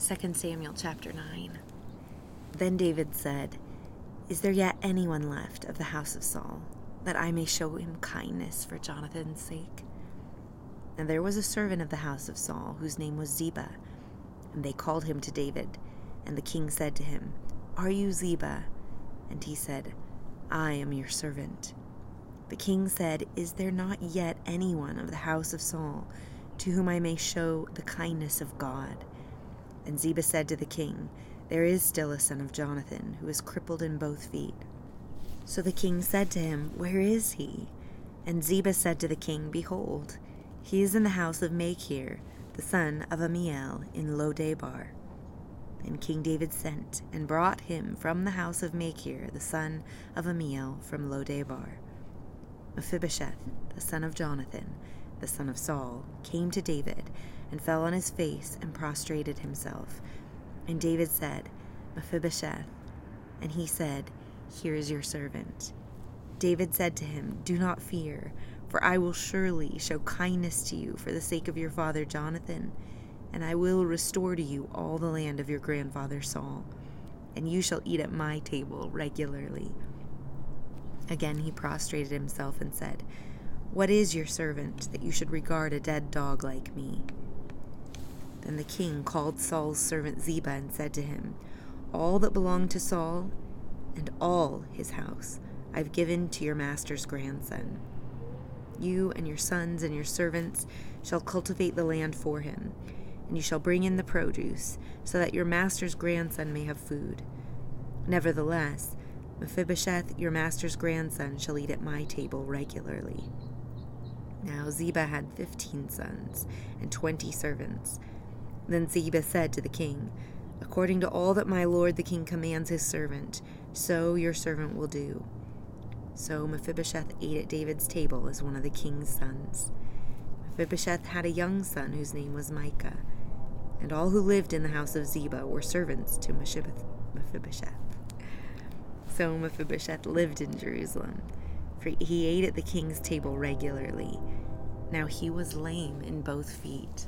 2 Samuel chapter 9. Then David said, Is there yet anyone left of the house of Saul, that I may show him kindness for Jonathan's sake? And there was a servant of the house of Saul, whose name was Ziba. And they called him to David. And the king said to him, Are you Ziba? And he said, I am your servant. The king said, Is there not yet anyone of the house of Saul to whom I may show the kindness of God? And Ziba said to the king, There is still a son of Jonathan, who is crippled in both feet. So the king said to him, Where is he? And Ziba said to the king, Behold, he is in the house of Machir, the son of Ammiel, in Lodebar. And King David sent and brought him from the house of Machir, the son of Ammiel, from Lodebar. Mephibosheth, the son of Jonathan, the son of Saul, came to David and fell on his face and prostrated himself. And David said, Mephibosheth. And he said, Here is your servant. David said to him, Do not fear, for I will surely show kindness to you for the sake of your father Jonathan, and I will restore to you all the land of your grandfather Saul, and you shall eat at my table regularly. Again he prostrated himself and said, What is your servant that you should regard a dead dog like me? Then the king called Saul's servant Ziba and said to him, All that belonged to Saul and all his house I've given to your master's grandson. You and your sons and your servants shall cultivate the land for him, and you shall bring in the produce, so that your master's grandson may have food. Nevertheless, Mephibosheth, your master's grandson, shall eat at my table regularly. Now Ziba had fifteen sons and twenty servants. Then Ziba said to the king, According to all that my lord the king commands his servant, so your servant will do. So Mephibosheth ate at David's table as one of the king's sons. Mephibosheth had a young son whose name was Micah, and all who lived in the house of Ziba were servants to Mephibosheth. So Mephibosheth lived in Jerusalem, he ate at the king's table regularly. Now he was lame in both feet.